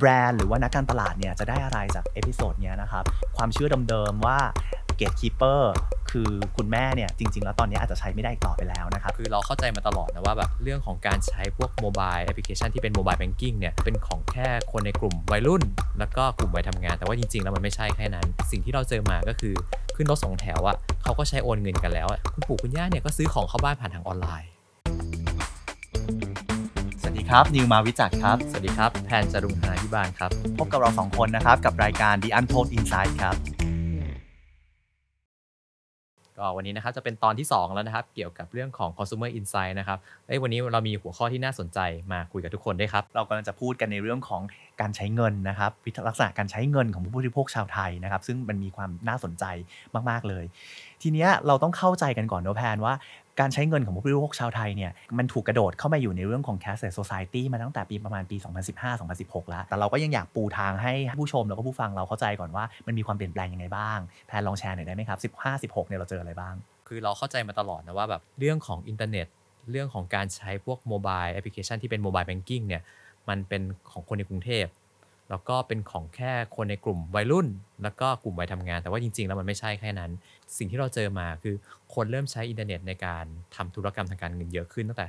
แบรนด์หรือว่านักการตลาดเนี่ยจะได้อะไรจาก episode เนี้ยนะครับ ความเชื่อเดิมๆว่า gatekeeper คือคุณแม่เนี่ยจริง ๆ แล้วตอนนี้อาจจะใช้ไม่ได้ต่อไปแล้วนะครับ คือเราเข้าใจมาตลอดนะว่าแบบเรื่องของการใช้พวก mobile application ที่เป็น mobile banking เนี่ยเป็นของแค่คนในกลุ่มวัยรุ่น แล้วก็กลุ่มวัยทำงาน แต่ว่าจริง ๆ แล้วมันไม่ใช่แค่นั้น สิ่งที่เราเจอมาก็คือขึ้นรถสองแถวอะ่ะเขาก็ใช้โอนเงินกันแล้วอะคุณปู่คุณย่าเนี่ยก็ซื้อของเข้าบ้านผ่านทางออนไลน์ วัสดีครับ นิวมาวิจักครับ สวัสดีครับ แพนจรุงหาพิบาลครับ พบกับเราสองคนนะครับ กับรายการ The Untold Inside ครับ ก็วันนี้นะครับจะเป็นตอนที่ 2 แล้วนะครับ เกี่ยวกับเรื่องของ consumer insight นะครับเอ้ยวันนี้เรามีหัวข้อที่น่าสนใจมาคุยกับทุกคนด้วยครับ เรากำลังจะพูดกันในเรื่องของ การใช้เงินนะครับลักษณะการใช้เงินของผู้บริโภคชาวไทยนะครับ ซึ่งมันมีความน่าสนใจมากๆเลย ทีเนี้ยเราต้องเข้าใจกันก่อนนะแพนว่าการใช้เงินของผู้บริโภคชาวไทยเนี่ยมันถูกกระโดดเข้ามาอยู่ในเรื่องของ cashless society มาตั้งแต่ปีประมาณปี 2015-2016 แล้ว แต่เราก็ยังอยากปูทางให้ผู้ชมแล้วก็ผู้ฟังเราเข้าใจก่อนว่ามันมีความเปลี่ยนแปลงยังไงบ้าง แพนลองแชร์หน่อยได้ไหมครับ 15-16 เนี่ยเราเจออะไรบ้าง คือเราเข้าใจมาตลอดนะว่าแบบเรื่องของอินเทอร์เน็ต เรื่องของการใช้พวก mobile application ที่เป็น mobile banking เนี่ย มันเป็นของคนในกรุงเทพแล้วก็เป็นของแค่คนในกลุ่มวัยรุ่น แล้วก็กลุ่มวัยทำงาน แต่ว่าจริง ๆ แล้วมันไม่ใช่แค่นั้น สิ่งที่เราเจอมาคือคนเริ่มใช้อินเทอร์เน็ตในการทำธุรกรรมทางการเงินเยอะขึ้นตั้งแต่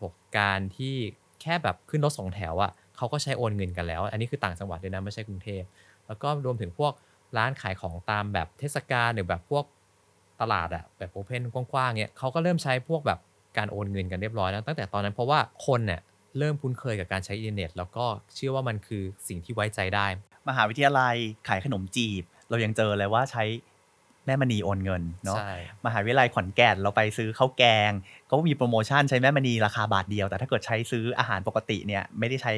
15-16 การที่แค่แบบขึ้นรถสองแถวอะ่ะเขาก็ใช้โอนเงินกันแล้ว อันนี้คือต่างจังหวัดด้วยนะไม่ใช่กรุงเทพแล้วก็รวมถึงพวกร้านขายของตามแบบเทศกาลหรือแบบพวกตลาดอะแบบ open กว้างๆเนี่ยเขาก็เริ่มใช้พวกแบบการโอนเงินกันเรียบร้อยแล้วตั้งแต่ตอนนั้นเพราะว่าคนเนี่ย เริ่มคุ้นเคยกับการใช้อินเทอร์เน็ต แล้วก็เชื่อว่ามันคือสิ่งที่ไว้ใจได้ มหาวิทยาลัยขายขนมจีบ เรายังเจอเลยว่าใช้แม่มณีโอนเงินเนาะใช่มหาวิทยาลัยขอนแก่นเราไปซื้อข้าวแกงก็มีโปรโมชั่นใช้แม่มณีราคาบาทเดียว แต่ถ้าเกิดใช้ซื้ออาหารปกติเนี่ยไม่ได้ใช้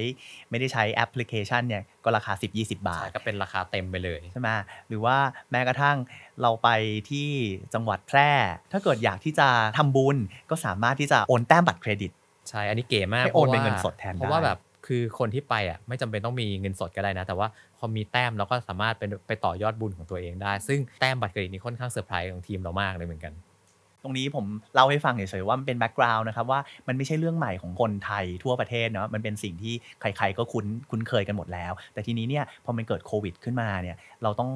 ไม่ได้ใช้แอปพลิเคชันเนี่ยก็ราคา 10-20 บาใช่ทก็เป็นราคาเต็มไปเลยใช่ไหมหรือว่าแม้กระทั่งเราไปที่จังหวัดแพร่ ถ้าเกิดอยากที่จะทำบุญก็สามารถที่จะโอนแต้มบัตรเครดิต ใช่อันนี้เก๋มากให้โอนเป็นพราะว่าเงินสดแทนได้เพราะว่าแบบคือคนที่ไปอะไม่จำเป็นต้องมีเงินสดก็ได้นะ แต่ว่าพอมีแต้มเราก็สามารถไปไปต่อยอดบุญของตัวเองได้ ซึ่งแต้มบัตรเครดิตนี่ค่อนข้างเซอร์ไพรส์ของทีมเรามากเลยเหมือนกัน ตรงนี้ผมเล่าให้ฟังเฉยๆว่ามันเป็น background นะครับว่ามันไม่ใช่เรื่องใหม่ของคนไทยทั่วประเทศเนาะมันเป็นสิ่งที่ใครๆก็คุ้นคุ้นเคยกันหมดแล้ว แต่ทีนี้เนี่ยพอมันเกิดโควิดขึ้นมาเนี่ยเราต้อง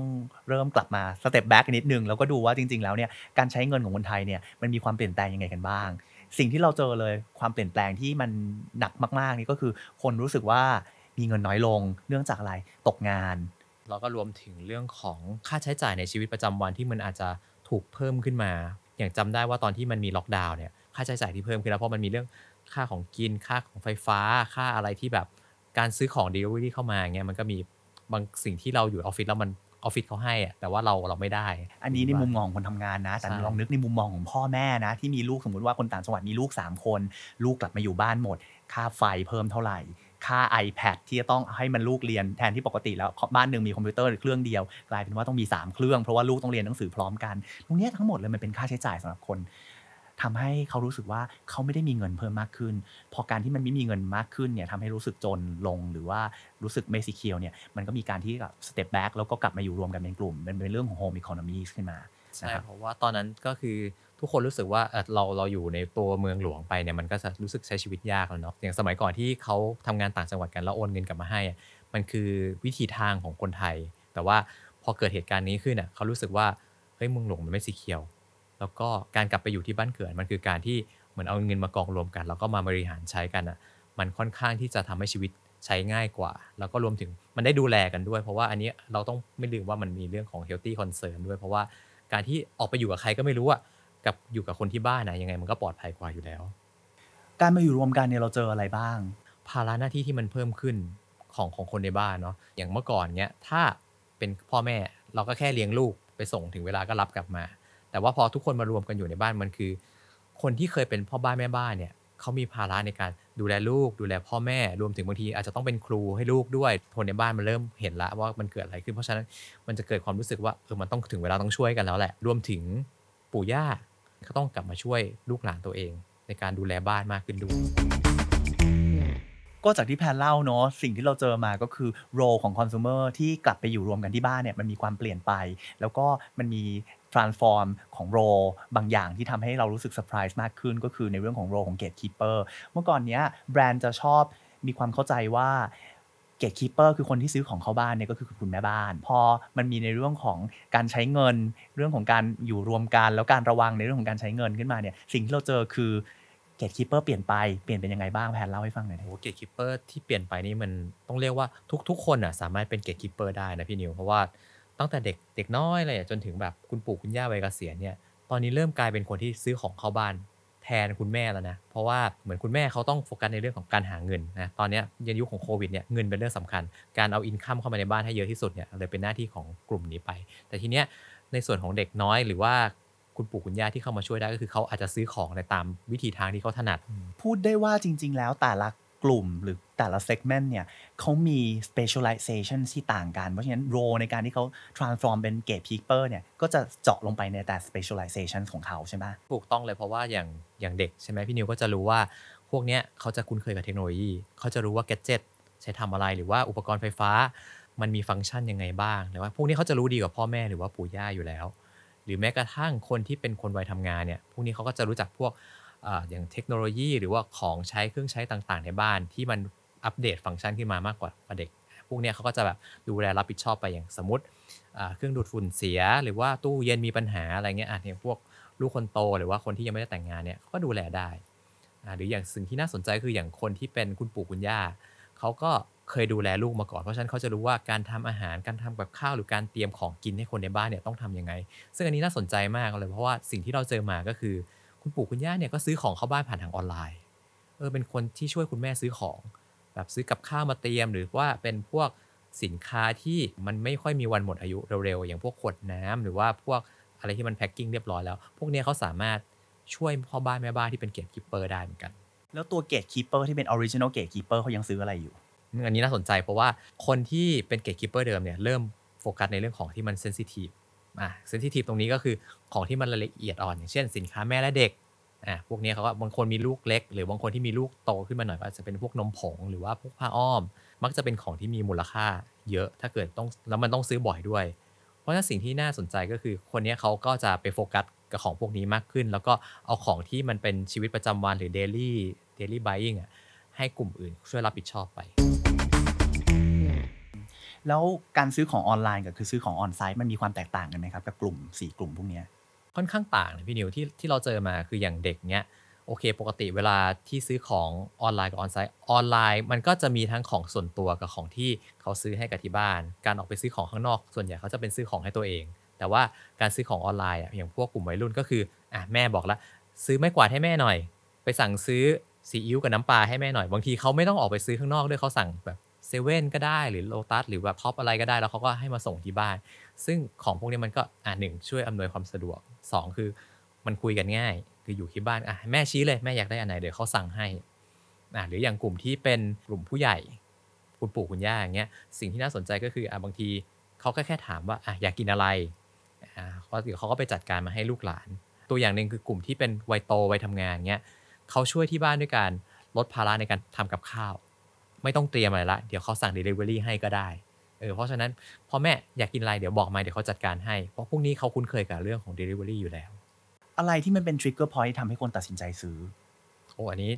เริ่มกลับมา step back นิดนึงแล้วก็ดูว่าจริงๆแล้วเนี่ยการใช้เงินของคนไทยเนี่ยมันมีความเปลี่ยนแปลงยังไงกันบ้าง สิ่งที่เราเจอเลยความเปลี่ยนแปลงที่มันหนักมาก ๆ นี่ก็คือคนรู้สึกว่ามีเงินน้อยลงเนื่องจากอะไรตกงานแล้วก็รวมถึงเรื่องของค่าใช้จ่ายในชีวิตประจำวันที่มันอาจจะถูกเพิ่มขึ้นมา อย่างจำได้ว่าตอนที่มันมีล็อกดาวน์เนี่ยค่าใช้จ่ายที่เพิ่มขึ้นแล้วเพราะมันมีเรื่องค่าของกินค่าของไฟฟ้า ค่าอะไรที่แบบการซื้อของ delivery เข้ามาเงี้ยมันก็มีบางสิ่งที่เราอยู่ออฟฟิศแล้วมัน ออฟฟิศเขาให้อะแต่ว่าเราเราไม่ได้ อันนี้ในมุมมองของคนทำงานนะแต่ใช่ลองนึกในมุมมองของพ่อแม่นะ ที่มีลูกสมมติว่าคนต่างจังหวัดมีลูก 3 คน ลูกกลับมาอยู่บ้านหมด ค่าไฟเพิ่มเท่าไหร่ค่า iPad ที่จะต้องให้มันลูกเรียนแทนที่ปกติแล้วบ้านหนึ่งมีคอมพิวเตอร์เครื่องเดียว กลายเป็นว่าต้องมี 3 เครื่องเพราะว่าลูกต้องเรียนหนังสือพร้อมกัน ตรงเนี้ยทั้งหมดเลยมันเป็นค่าใช้จ่ายสำหรับคน ทำให้เขารู้สึกว่าเขาไม่ได้มีเงินเพิ่มมากขึ้น พอการที่มันไม่มีเงินมากขึ้นเนี่ยทำให้รู้สึกจนลงหรือว่ารู้สึกไม่ secure เนี่ยมันก็มีการที่ step back แล้วก็กลับมาอยู่รวมกันเป็นกลุ่มเป็นเป็นเรื่องของ home economy ขึ้นมาใช่นะครับเพราะว่าตอนนั้นก็คือทุกคนรู้สึกว่าเอ่อเราเราอยู่ในตัวเมืองหลวงไปเนี่ยมันก็จะรู้สึกใช้ชีวิตยากแล้วเนาะอย่างสมัยก่อนที่เขาทำงานต่างจังหวัดกันแล้วโอนเงินกลับมาให้อะมันคือวิธีทางของคนไทย แต่ว่าพอเกิดเหตุการณ์นี้ขึ้นอะเขารู้สึกว่าเฮ้ยเมืองหลวงมันไม่สีเขียว แล้วก็การกลับไปอยู่ที่บ้านเกิดมันคือการที่เหมือนเอาเงินมากองรวมกัน แล้วก็มาบริหารใช้กันอะมันค่อนข้างที่จะทำให้ชีวิตใช้ง่ายกว่า แล้วก็รวมถึงมันได้ดูแลกันด้วย เพราะว่าอันนี้เราต้องไม่ลืมว่ามันมีเรื่องของ healthy concern ด้วย เพราะว่าการที่ออกไปอยู่กับใครก็ไม่รู้อะกับอยู่กับคนที่บ้านนะยังไงมันก็ปลอดภัยกว่าอยู่แล้ว การมาอยู่รวมกันเนี่ยเราเจออะไรบ้าง ภาระหน้าที่ที่มันเพิ่มขึ้นของของคนในบ้านเนาะอย่างเมื่อก่อนเนี้ยถ้าเป็นพ่อแม่เราก็แค่เลี้ยงลูกไปส่งถึงเวลาก็รับกลับมา แต่ว่าพอทุกคนมารวมกันอยู่ในบ้านมันคือ คนที่เคยเป็นพ่อบ้านแม่บ้านเนี่ยเขามีภาระในการดูแลลูก ดูแลพ่อแม่รวมถึงบางทีอาจจะต้องเป็นครูให้ลูกด้วยคนในบ้านมันเริ่มเห็นละว่ามันเกิดอะไรขึ้นเพราะฉะนั้นมันจะเกิดความรู้สึกว่าเออมันต้องถึงเวลาต้องช่วยกันแล้วแหละ รวมถึงปู่ย่าก็ต้องกลับมาช่วยลูกหลานตัวเอง ในการดูแลบ้านมากขึ้นด้วยก็จากที่แพนเล่าเนาะสิ่งที่เราเจอมาก็คือโรของคอน sumer ที่กลับไปอยู่รวมกันที่บ้านเนี่ยมันมีความเปลี่ยนไป แล้วก็มันมี transform ของ role บางอย่างที่ทำให้เรารู้สึกเซอร์ไพรส์มากขึ้น ก็คือในเรื่องของ role ของ gatekeeper เมื่อก่อนเนี้ยแบรนด์จะชอบมีความเข้าใจว่า gatekeeper คือคนที่ซื้อของเข้าบ้านเนี่ยก็คือคุณแม่บ้าน พอมันมีในเรื่องของการใช้เงิน เรื่องของการอยู่รวมกัน แล้วการระวังในเรื่องของการใช้เงินขึ้นมาเนี่ยสิ่งที่เราเจอคือ gatekeeperร์เปลี่ยนไปเปลี่ยนเป็นยังไงบ้างแพนเล่าให้ฟังหน่อยโอ้ gatekeeper ที่เปลี่ยนไปนี่มันต้องเรียกว่าทุกๆ คนอะสามารถเป็น gatekeeper ได้นะพี่นิวเพราะว่า ตั้งแต่เด็กเด็กน้อยเลยจนถึงแบบคุณปู่คุณย่าวัยเกษียณเนี่ยตอนนี้เริ่มกลายเป็นคนที่ซื้อของเข้าบ้านแทนคุณแม่แล้วนะเพราะว่าเหมือนคุณแม่เขาต้องโฟกัสในเรื่องของการหาเงินนะตอนนี้ยันยุคของโควิดเนี่ยเงินเป็นเรื่องสำคัญ การเอา income เข้ามาในบ้านให้เยอะที่สุดเนี่ยเลยเป็นหน้าที่ของกลุ่มนี้ไป แต่ทีเนี้ยในส่วนของเด็กน้อยหรือว่าคุณปู่คุณย่าที่เข้ามาช่วยได้ก็คือเขาอาจจะซื้อของในตามวิธีทางที่เขาถนัด พูดได้ว่าจริง ๆ แล้วแต่ละ กลุ่มหรือแต่ละ segment เนี่ยเขามี specialization ที่ต่างกัน เพราะฉะนั้น role ในการที่เขา transform เป็น gatekeeper เนี่ยก็จะเจาะลงไปในแต่ specialization ของเขาใช่ไหมถูกต้องเลยเพราะว่าอย่างอย่างเด็กใช่ไหมพี่นิวก็จะรู้ว่าพวกเนี้ยเขาจะคุ้นเคยกับเทคโนโลยี เขาจะรู้ว่าแกดเจิตใช้ทำอะไรหรือว่าอุปกรณ์ไฟฟ้า มันมีฟังก์ชันยังไงบ้างหรือว่าพวกนี้เขาจะรู้ดีกว่าพ่อแม่หรือว่าปู่ย่าอยู่แล้ว หรือแม้กระทั่งคนที่เป็นคนวัยทำงานเนี่ยพวกนี้เขาก็จะรู้จักพวก อย่างเทคโนโลยีหรือว่าของใช้เครื่องใช้ต่างๆ ในบ้านที่มันอัปเดตฟังก์ชันขึ้นมามากกว่าเด็ก พวกนี้เขาก็จะแบบดูแลรับผิดชอบไปอย่างสมมติเครื่องดูดฝุ่นเสีย หรือว่าตู้เย็นมีปัญหาอะไรเงี้ยอะเนี่ยพวกลูกคนโตหรือว่าคนที่ยังไม่ได้แต่งงานเนี่ยก็ดูแลได้ หรืออย่างสิ่งที่น่าสนใจคืออย่างคนที่เป็นคุณปู่คุณย่าเขาก็เคยดูแลลูกมาก่อน เพราะฉะนั้นเขาจะรู้ว่าการทำอาหารการทำกับข้าวหรือการเตรียมของกินให้คนในบ้านเนี่ยต้องทำยังไง ซึ่งอันนี้น่าสนใจมากเลยเพราะว่าสิ่งที่เราเจอมาก็คือ คุณปู่คุณย่าเนี่ยก็ซื้อของเข้าบ้านผ่านทางออนไลน์ เออเป็นคนที่ช่วยคุณแม่ซื้อของแบบซื้อกับข้าวมาเตรียม หรือว่าเป็นพวกสินค้าที่มันไม่ค่อยมีวันหมดอายุเร็วๆ อย่างพวกขวดน้ำหรือว่าพวกอะไรที่มัน packing เรียบร้อยแล้ว พวกเนี้ยเขาสามารถช่วยพ่อบ้านแม่บ้านที่เป็น gatekeeper ได้เหมือนกัน แล้วตัว gatekeeper ที่เป็น original gatekeeper เขายังซื้ออะไรอยู่อันนี้น่าสนใจเพราะว่าคนที่เป็น gatekeeper เดิมเนี่ยเริ่มโฟกัสในเรื่องของที่มัน sensitive อะ sensitive ตรงนี้ก็คือ ของที่มันละเอียดอ่อนอย่างเช่นสินค้าแม่และเด็กอะพวกนี้เขาก็บางคนมีลูกเล็ก หรือบางคนที่มีลูกโตขึ้นมาหน่อยก็จะเป็นพวกนมผงหรือว่าพวกผ้าอ้อม มักจะเป็นของที่มีมูลค่าเยอะถ้าเกิดต้องแล้วมันต้องซื้อบ่อยด้วย เพราะฉะนั้นสิ่งที่น่าสนใจก็คือคนนี้เขาก็จะไปโฟกัสกับของพวกนี้มากขึ้น แล้วก็เอาของที่มันเป็นชีวิตประจำวันหรือ daily daily buying อะให้กลุ่มอื่นช่วยรับผิดชอบไป แล้วการซื้อของออนไลน์กับคือซื้อของออนไซต์มันมีความแตกต่างกันไหมครับกับกลุ่ม 4 กลุ่มพวกนี้ ค่อนข้างต่างนะพี่นิวที่ที่เราเจอมาคืออย่างเด็กเนี้ยโอเค ปกติเวลาที่ซื้อของออนไลน์กับออนไซต์ออนไลน์ มันก็จะมีทั้งของส่วนตัวกับของที่เขาซื้อให้กับที่บ้าน การออกไปซื้อของข้างนอก ส่วนใหญ่เขาจะเป็นซื้อของให้ตัวเอง แต่ว่าการซื้อของออนไลน์อะอย่างพวกกลุ่มวัยรุ่นก็คืออะแม่บอกแล้วซื้อไม้กวาดให้แม่หน่อย ไปสั่งซื้อซีอิ๊วกับน้ำปลาให้แม่หน่อยบางทีเขาไม่ต้องออกไปซื้อข้างนอกด้วยเขาสั่งแบบ เซเว่นก็ได้หรือโลตัสหรือแบบท็อปส์อะไรก็ได้แล้วเขาก็ให้มาส่งที่บ้าน ซึ่งของพวกนี้มันก็อะหนึ่งช่วยอำนวยความสะดวกสองคือมันคุยกันง่าย คืออยู่ที่บ้านอะแม่ชี้เลยแม่อยากได้อันไหนเดี๋ยวเขาสั่งให้อะหรืออย่างกลุ่มที่เป็นกลุ่มผู้ใหญ่คุณปู่คุณย่าอย่างเงี้ยสิ่งที่น่าสนใจก็คืออะบางทีเขาก็แค่ถามว่าอะอยากกินอะไรอะเขาเดี๋ยวเขาก็ไปจัดการมาให้ลูกหลาน ตัวอย่างหนึ่งคือกลุ่มที่เป็นวัยโตวัยทำงานเงี้ยเขาช่วยที่บ้านด้วยการลดภาระในการทำกับข้าว ไม่ต้องเตรียมอะไรละ เดี๋ยวเขาสั่ง Delivery ให้ก็ได้เออเพราะฉะนั้นพ่อแม่อยากกินอะไรเดี๋ยวบอกมาเดี๋ยวเขาจัดการให้ เพราะพวกนี้เขาคุ้นเคยกับเรื่องของ Delivery อยู่แล้ว อะไรที่มันเป็น trigger point ที่ทำให้คนตัดสินใจซื้อโอ้อันนี้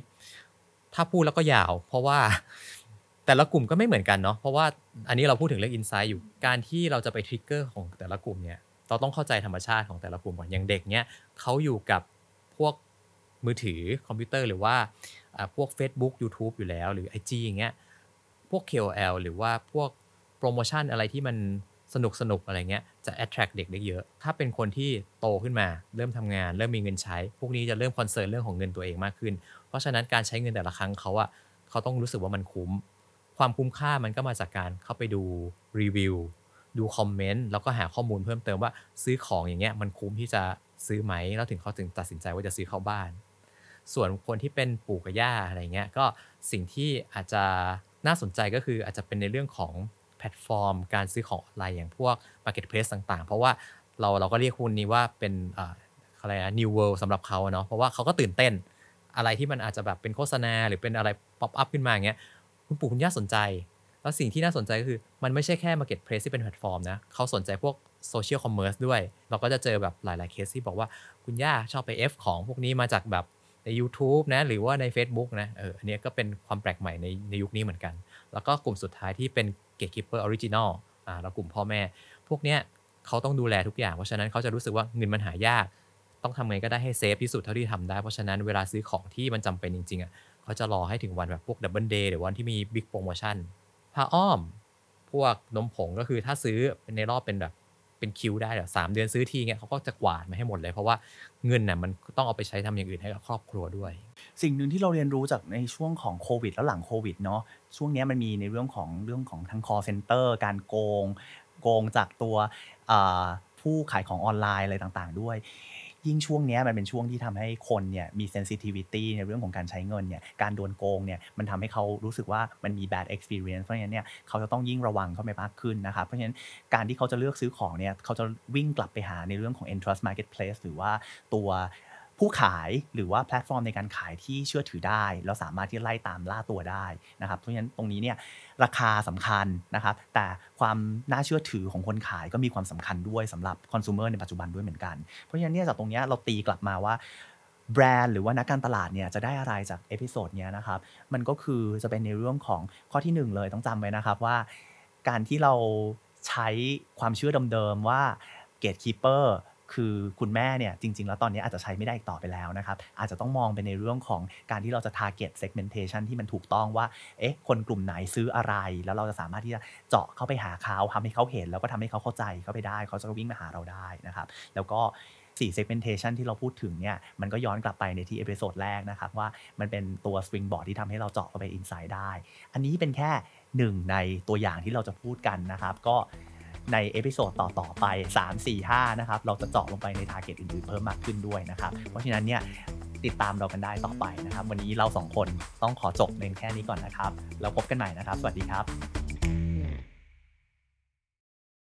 ถ้าพูดแล้วก็ยาว เพราะว่าแต่ละกลุ่มก็ไม่เหมือนกันเนาะเพราะว่าอันนี้เราพูดถึงเรื่อง insight อยู่การที่เราจะไป trigger ของแต่ละกลุ่มเนี่ยเราต้องเข้าใจธรรมชาติของแต่ละกลุ่มก่อนอย่างเด็กเนี่ยเขาอยู่กับพวกมือถือคอมพิวเตอร์หรือว่าอ่า พวก Facebook YouTube อยู่แล้ว หรือ IG อย่างเงี้ยพวก KOL หรือว่าพวกโปรโมชั่นอะไรที่มันสนุกสนุกอะไรเงี้ยจะ attract เด็กได้เยอะ ถ้าเป็นคนที่โตขึ้นมาเริ่มทำงาน เริ่มมีเงินใช้ พวกนี้จะเริ่ม concern เรื่องของเงินตัวเองมากขึ้น เพราะฉะนั้นการใช้เงินแต่ละครั้งเขาอะเขาต้องรู้สึกว่ามันคุ้ม ความคุ้มค่ามันก็มาจากการเข้าไปดูรีวิวดูคอมเมนต์แล้วก็หาข้อมูลเพิ่มเติมว่าซื้อของอย่างเงี้ยมันคุ้มที่จะซื้อไหมแล้วถึงเขาถึงตัดสินใจว่าจะซื้อเข้าบ้าน ส่วนคนที่เป็นปู่กับย่าอะไรเงี้ยก็สิ่งที่อาจจะน่าสนใจก็คืออาจจะเป็นในเรื่องของแพลตฟอร์ม การซื้อของออนไลน์อย่างพวก Marketplace ต่าง ๆ เพราะว่าเราเราก็เรียกหุ้นนี้ว่าเป็นอะไรนะ new world สำหรับเขาเนาะเพราะว่าเขาก็ตื่นเต้นอะไรที่มันอาจจะแบบเป็นโฆษณาหรือเป็นอะไร pop up ขึ้นมาอย่างเงี้ยคุณปู่คุณย่าสนใจ แล้วสิ่งที่น่าสนใจก็คือมันไม่ใช่แค่ Marketplace ที่เป็นแพลตฟอร์มนะเขาสนใจพวก social commerce ด้วย เราก็จะเจอแบบหลาย ๆ เคสที่บอกว่าคุณย่าชอบไป F ของพวกนี้มาจากแบบ ใน YouTube นะหรือว่าใน Facebook นะเอออันนี้ก็เป็นความแปลกใหม่ในในยุคนี้เหมือนกัน แล้วก็กลุ่มสุดท้ายที่เป็น gatekeeper original อ่าแล้วกลุ่มพ่อแม่ พวกเนี้ยเขาต้องดูแลทุกอย่าง เพราะฉะนั้นเขาจะรู้สึกว่าเงินมันหายาก ต้องทำไงก็ได้ให้ save ที่สุดเท่าที่ทำได้ เพราะฉะนั้นเวลาซื้อของที่มันจำเป็นจริงๆอะเขาจะรอให้ถึงวันแบบพวก double day หรือวันที่มี big โปรโมชั่นผ้าอ้อม พวกนมผงก็คือถ้าซื้อในรอบเป็นแบบ เป็น quarter เดี๋ยวสามเดือนซื้อทีเงี้ยเขาก็จะกวาดมาให้หมดเลย เพราะว่าเงินน่ะมันต้องเอาไปใช้ทำอย่างอื่นให้กับครอบครัวด้วย สิ่งหนึ่งที่เราเรียนรู้จากในช่วงของโควิด แล้วหลังโควิดเนาะช่วงนี้มันมีในเรื่องของเรื่องของทั้ง call center การโกง โกงจากตัวผู้ขายของออนไลน์อะไรต่างๆ ด้วย ยิ่งช่วงนี้มันเป็นช่วงที่ทำให้คนเนี่ยมี sensitivity ในเรื่องของการใช้เงินเนี่ยการโดนโกงเนี่ยมันทำให้เขารู้สึกว่ามันมี bad experience เพราะฉะนั้นเนี่ยเขาจะต้องยิ่งระวังเข้าไปมากขึ้นนะครับเพราะฉะนั้นการที่เขาจะเลือกซื้อของเนี่ยเขาจะวิ่งกลับไปหาในเรื่องของ entrust marketplace หรือว่าตัว ผู้ขายหรือว่าแพลตฟอร์มในการขายที่เชื่อถือได้ แล้วสามารถที่ไล่ตามล่าตัวได้นะครับเพราะฉะนั้นตรงนี้เนี่ยราคาสำคัญนะครับ แต่ความน่าเชื่อถือของคนขายก็มีความสำคัญด้วยสำหรับคอน sumer ในปัจจุบันด้วยเหมือนกัน เพราะฉะนั้นเนี่ยจากตรงนี้เราตีกลับมาว่าแบรนด์หรือว่านักการตลาดเนี่ยจะได้อะไรจาก episode เนี้ยนะครับ มันก็คือจะเป็นในเรื่องของข้อที่หนึ่งเลยต้องจำไว้นะครับว่า การที่เราใช้ความเชื่อเดิมๆว่า gatekeeper คือ คือคุณแม่เนี่ยจริง ๆ แล้วตอนนี้อาจจะใช้ไม่ได้อีกต่อไปแล้วนะครับอาจจะต้องมองไปในเรื่องของการที่เราจะ target segmentation ที่มันถูกต้องว่าเอ๊ะคนกลุ่มไหนซื้ออะไร แล้วเราจะสามารถที่จะเจาะเข้าไปหาเขาทำให้เขาเห็น แล้วก็ทำให้เขาเข้าใจเข้าไปได้ เขาจะวิ่งมาหาเราได้นะครับแล้วก็4 segmentation ที่เราพูดถึงเนี่ย มันก็ย้อนกลับไปในที่ episode แรกนะครับ ว่ามันเป็นตัว springboard ที่ทำให้เราเจาะเข้าไป insight ได้ อันนี้เป็นแค่หนึ่งในตัวอย่างที่เราจะพูดกันนะครับ ก็ ใน episode ต่อ ๆ ไป 3 4 5 นะครับ เราจะเจาะลงไปใน target อื่น ๆ เพิ่มมากขึ้นด้วยนะครับ เพราะฉะนั้นเนี่ยติดตามเรากันได้ต่อไปนะครับ วันนี้เราสองคนต้องขอจบเพียงแค่นี้ก่อนนะครับ แล้วพบกันใหม่นะครับ สวัสดีครับ